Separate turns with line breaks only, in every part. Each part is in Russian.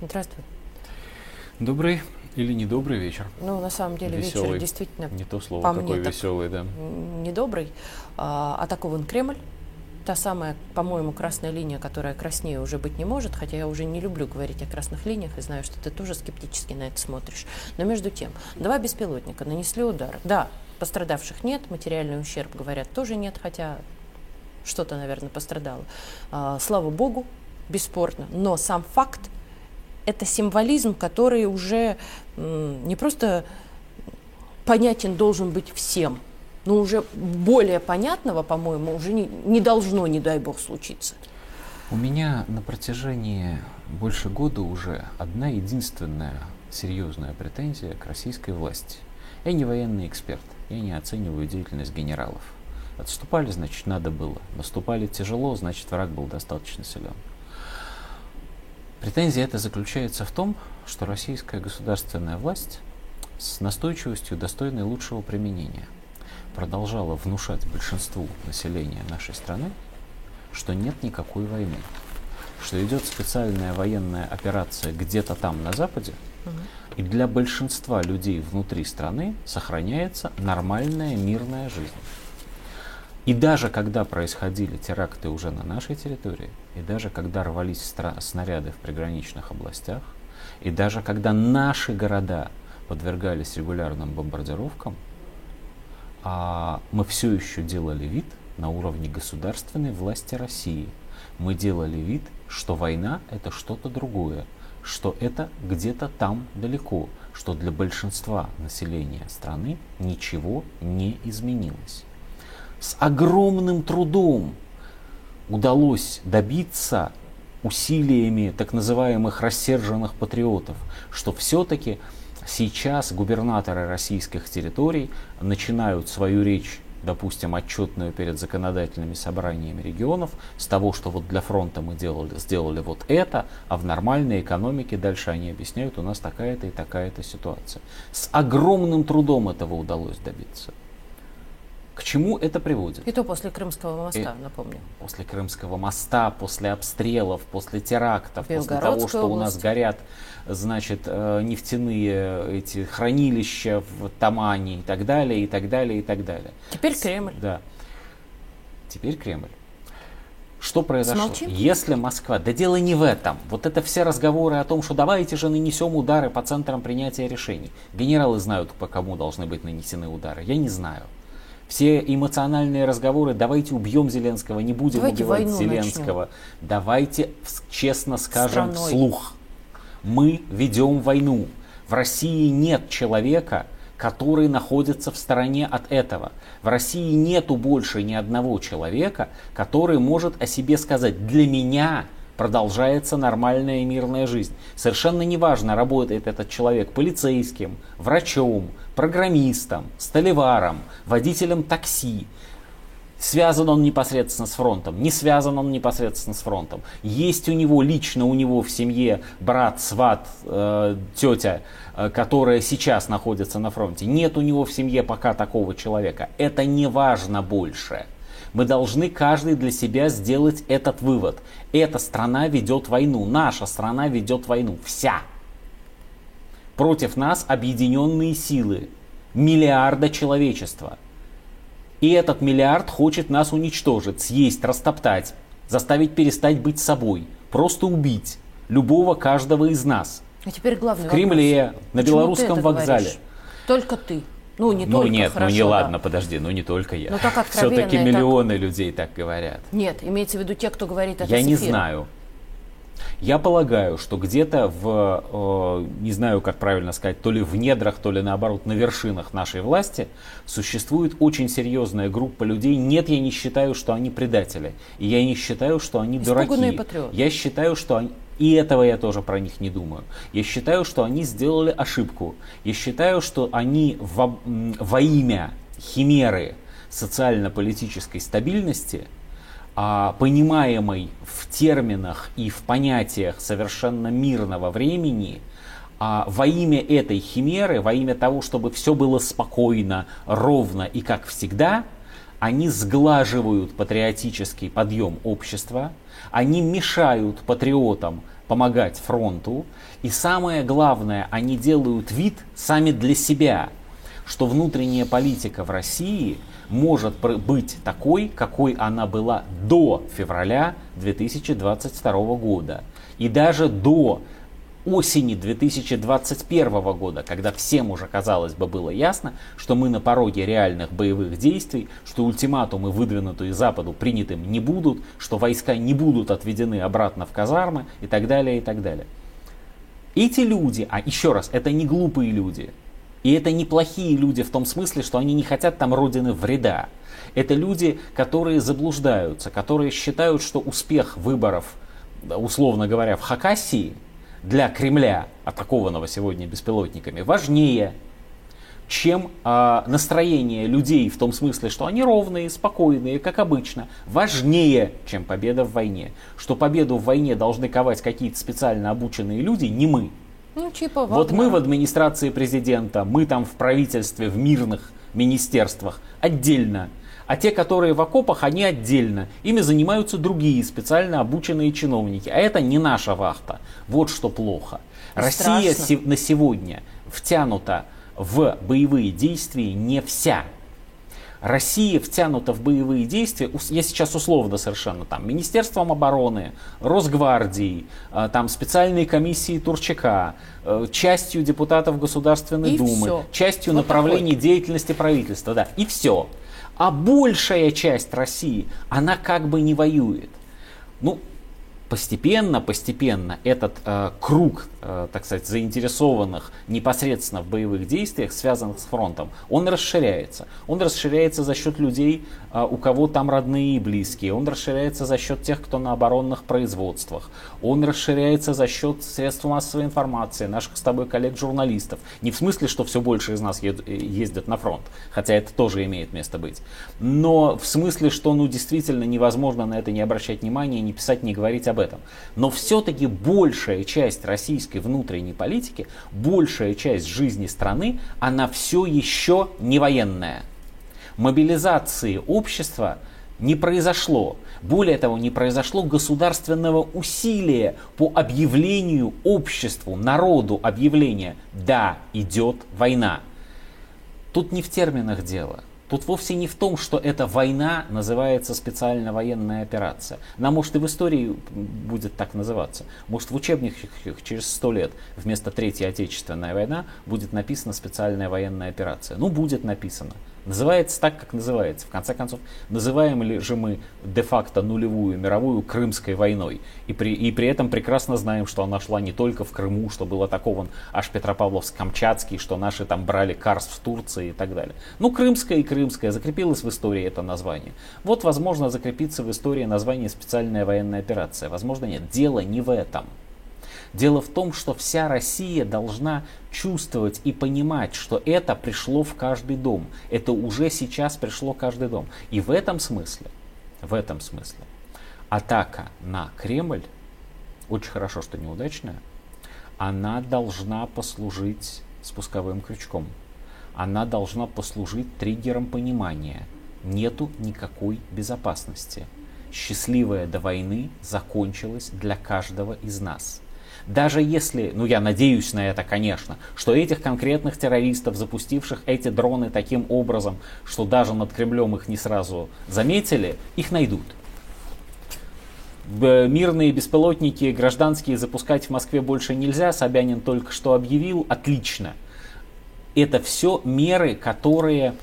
Здравствуй.
Добрый или недобрый вечер?
Ну, на самом деле
веселый.
вечер действительно
Не то слово,
по
какой
мне так
веселый, да.
недобрый. А, атакован Кремль. Та самая, по-моему, красная линия, которая краснее уже быть не может, хотя я уже не люблю говорить о красных линиях и знаю, что ты тоже скептически на это смотришь. Но между тем, два беспилотника нанесли удар. Да, пострадавших нет, материальный ущерб, говорят, тоже нет, хотя что-то, наверное, пострадало. А, слава богу, бесспорно. Но сам факт – это символизм, который уже не просто понятен должен быть всем, но уже более понятного, по-моему, уже не, не должно, не дай бог, случиться.
У меня на протяжении больше года уже одна единственная серьезная претензия к российской власти. Я не военный эксперт, я не оцениваю деятельность генералов. Отступали, значит, надо было. Наступали тяжело, значит, враг был достаточно силен. Претензия эта заключается в том, что российская государственная власть с настойчивостью, достойной лучшего применения, продолжала внушать большинству населения нашей страны, что нет никакой войны, что идет специальная военная операция где-то там на Западе, и для большинства людей внутри страны сохраняется нормальная мирная жизнь. И даже когда происходили теракты уже на нашей территории, и даже когда рвались снаряды в приграничных областях, и даже когда наши города подвергались регулярным бомбардировкам, а мы все еще делали вид на уровне государственной власти России. Мы делали вид, что война это что-то другое, что это где-то там далеко, что для большинства населения страны ничего не изменилось. С огромным трудом удалось добиться усилиями так называемых рассерженных патриотов, что все-таки сейчас губернаторы российских территорий начинают свою речь допустим, отчетную перед законодательными собраниями регионов с того, что вот для фронта мы делали, сделали вот это, а в нормальной экономике дальше они объясняют, у нас такая-то и такая-то ситуация. С огромным трудом этого удалось добиться. К чему это приводит?
И то после Крымского моста, и напомню.
После Крымского моста, после обстрелов, после терактов, после того, что область. у нас горят, значит, э, нефтяные эти хранилища в Тамане и так далее, и так далее, и так далее.
Теперь Кремль.
Да. Теперь Кремль. Что произошло?
Смолчим?
Если Москва... Да дело не в этом. Вот это все разговоры о том, что давайте же нанесем удары по центрам принятия решений. Генералы знают, по кому должны быть нанесены удары. Я не знаю все эмоциональные разговоры, давайте убьем Зеленского, не будем
давайте
убивать Зеленского. Начнем. Давайте честно скажем
Страной.
вслух. Мы ведем войну. В России нет человека, который находится в стороне от этого. В России нету больше ни одного человека, который может о себе сказать, для меня продолжается нормальная мирная жизнь. Совершенно неважно, работает этот человек полицейским, врачом, программистом, столеваром, водителем такси. Связан он непосредственно с фронтом, не связан он непосредственно с фронтом. Есть у него лично у него в семье брат, сват, э, тетя, э, которая сейчас находится на фронте. Нет у него в семье пока такого человека. Это не важно больше. Мы должны каждый для себя сделать этот вывод. Эта страна ведет войну, наша страна ведет войну, вся. Против нас объединенные силы, миллиарда человечества. И этот миллиард хочет нас уничтожить, съесть, растоптать, заставить перестать быть собой, просто убить любого каждого из нас.
А теперь главный
В Кремле,
вопрос.
на
Почему
белорусском вокзале.
Говоришь? Только ты. Ну, не
ну
только,
нет,
хорошо,
ну не
да.
ладно, подожди, ну не только я.
Ну, так
Все-таки
и так-
миллионы людей так говорят.
Нет, имеется в виду те, кто говорит это
Я не знаю. Я полагаю, что где-то в, э, не знаю, как правильно сказать, то ли в недрах, то ли наоборот на вершинах нашей власти существует очень серьезная группа людей. Нет, я не считаю, что они предатели. И я не считаю, что они
Испуганные
дураки.
патриоты.
Я считаю, что они... И этого я тоже про них не думаю. Я считаю, что они сделали ошибку. Я считаю, что они во, во имя химеры социально-политической стабильности а, понимаемой в терминах и в понятиях совершенно мирного времени, а, во имя этой химеры, во имя того, чтобы все было спокойно, ровно и как всегда, они сглаживают патриотический подъем общества, они мешают патриотам помогать фронту. И самое главное, они делают вид сами для себя, что внутренняя политика в России может быть такой, какой она была до февраля 2022 года. И даже до осени 2021 года, когда всем уже, казалось бы, было ясно, что мы на пороге реальных боевых действий, что ультиматумы, выдвинутые Западу, принятым не будут, что войска не будут отведены обратно в казармы и так далее, и так далее. Эти люди, а еще раз, это не глупые люди, и это не плохие люди в том смысле, что они не хотят там родины вреда. Это люди, которые заблуждаются, которые считают, что успех выборов, условно говоря, в Хакасии – для Кремля, атакованного сегодня беспилотниками, важнее, чем э, настроение людей в том смысле, что они ровные, спокойные, как обычно, важнее, чем победа в войне. Что победу в войне должны ковать какие-то специально обученные люди, не мы. Ну, типа вот мы в администрации президента, мы там в правительстве, в мирных министерствах отдельно а те, которые в окопах, они отдельно. Ими занимаются другие специально обученные чиновники. А это не наша вахта. Вот что плохо. Россия се- на сегодня втянута в боевые действия не вся. Россия втянута в боевые действия, я сейчас условно совершенно, там, Министерством обороны, Росгвардией, э, там, специальной комиссией Турчака, э, частью депутатов Государственной и Думы, все. частью вот направлений такой. деятельности правительства, да, и все а большая часть России, она как бы не воюет. Ну, постепенно, постепенно этот э, круг, э, так сказать, заинтересованных непосредственно в боевых действиях, связанных с фронтом, он расширяется. Он расширяется за счет людей, э, у кого там родные и близкие. Он расширяется за счет тех, кто на оборонных производствах. Он расширяется за счет средств массовой информации, наших с тобой коллег-журналистов. Не в смысле, что все больше из нас ездят на фронт, хотя это тоже имеет место быть. Но в смысле, что ну действительно невозможно на это не обращать внимания, не писать, не говорить об об этом. Но все-таки большая часть российской внутренней политики, большая часть жизни страны, она все еще не военная. Мобилизации общества не произошло. Более того, не произошло государственного усилия по объявлению обществу, народу объявления «да, идет война». Тут не в терминах дело. Тут вовсе не в том, что эта война называется специальная военная операция. Она может и в истории будет так называться. Может в учебниках через сто лет вместо Третьей Отечественная война будет написана специальная военная операция. Ну, будет написано. Называется так, как называется. В конце концов, называем ли же мы де-факто нулевую мировую Крымской войной? И при, и при этом прекрасно знаем, что она шла не только в Крыму, что был атакован аж Петропавловск-Камчатский, что наши там брали Карс в Турции и так далее. Ну, Крымская и Крымская, закрепилось в истории это название. Вот, возможно, закрепится в истории название специальная военная операция. Возможно, нет. Дело не в этом. Дело в том, что вся Россия должна чувствовать и понимать, что это пришло в каждый дом. Это уже сейчас пришло в каждый дом. И в этом смысле, в этом смысле, атака на Кремль, очень хорошо, что неудачная, она должна послужить спусковым крючком. Она должна послужить триггером понимания. Нету никакой безопасности. Счастливая до войны закончилась для каждого из нас. Даже если, ну я надеюсь на это, конечно, что этих конкретных террористов, запустивших эти дроны таким образом, что даже над Кремлем их не сразу заметили, их найдут. Мирные беспилотники гражданские запускать в Москве больше нельзя, Собянин только что объявил, отлично. Это все меры, которые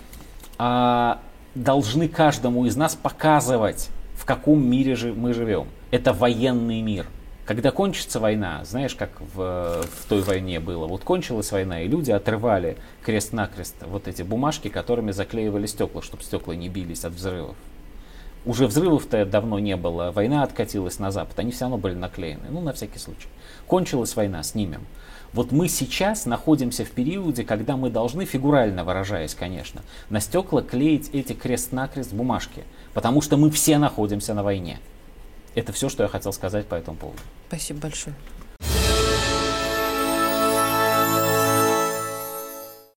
а, должны каждому из нас показывать, в каком мире же мы живем. Это военный мир. Когда кончится война, знаешь, как в, в той войне было, вот кончилась война, и люди отрывали крест-накрест вот эти бумажки, которыми заклеивали стекла, чтобы стекла не бились от взрывов. Уже взрывов-то давно не было, война откатилась на запад, они все равно были наклеены, ну на всякий случай. Кончилась война, снимем. Вот мы сейчас находимся в периоде, когда мы должны, фигурально выражаясь, конечно, на стекла клеить эти крест-накрест бумажки, потому что мы все находимся на войне. Это все, что я хотел сказать по этому поводу.
Спасибо большое.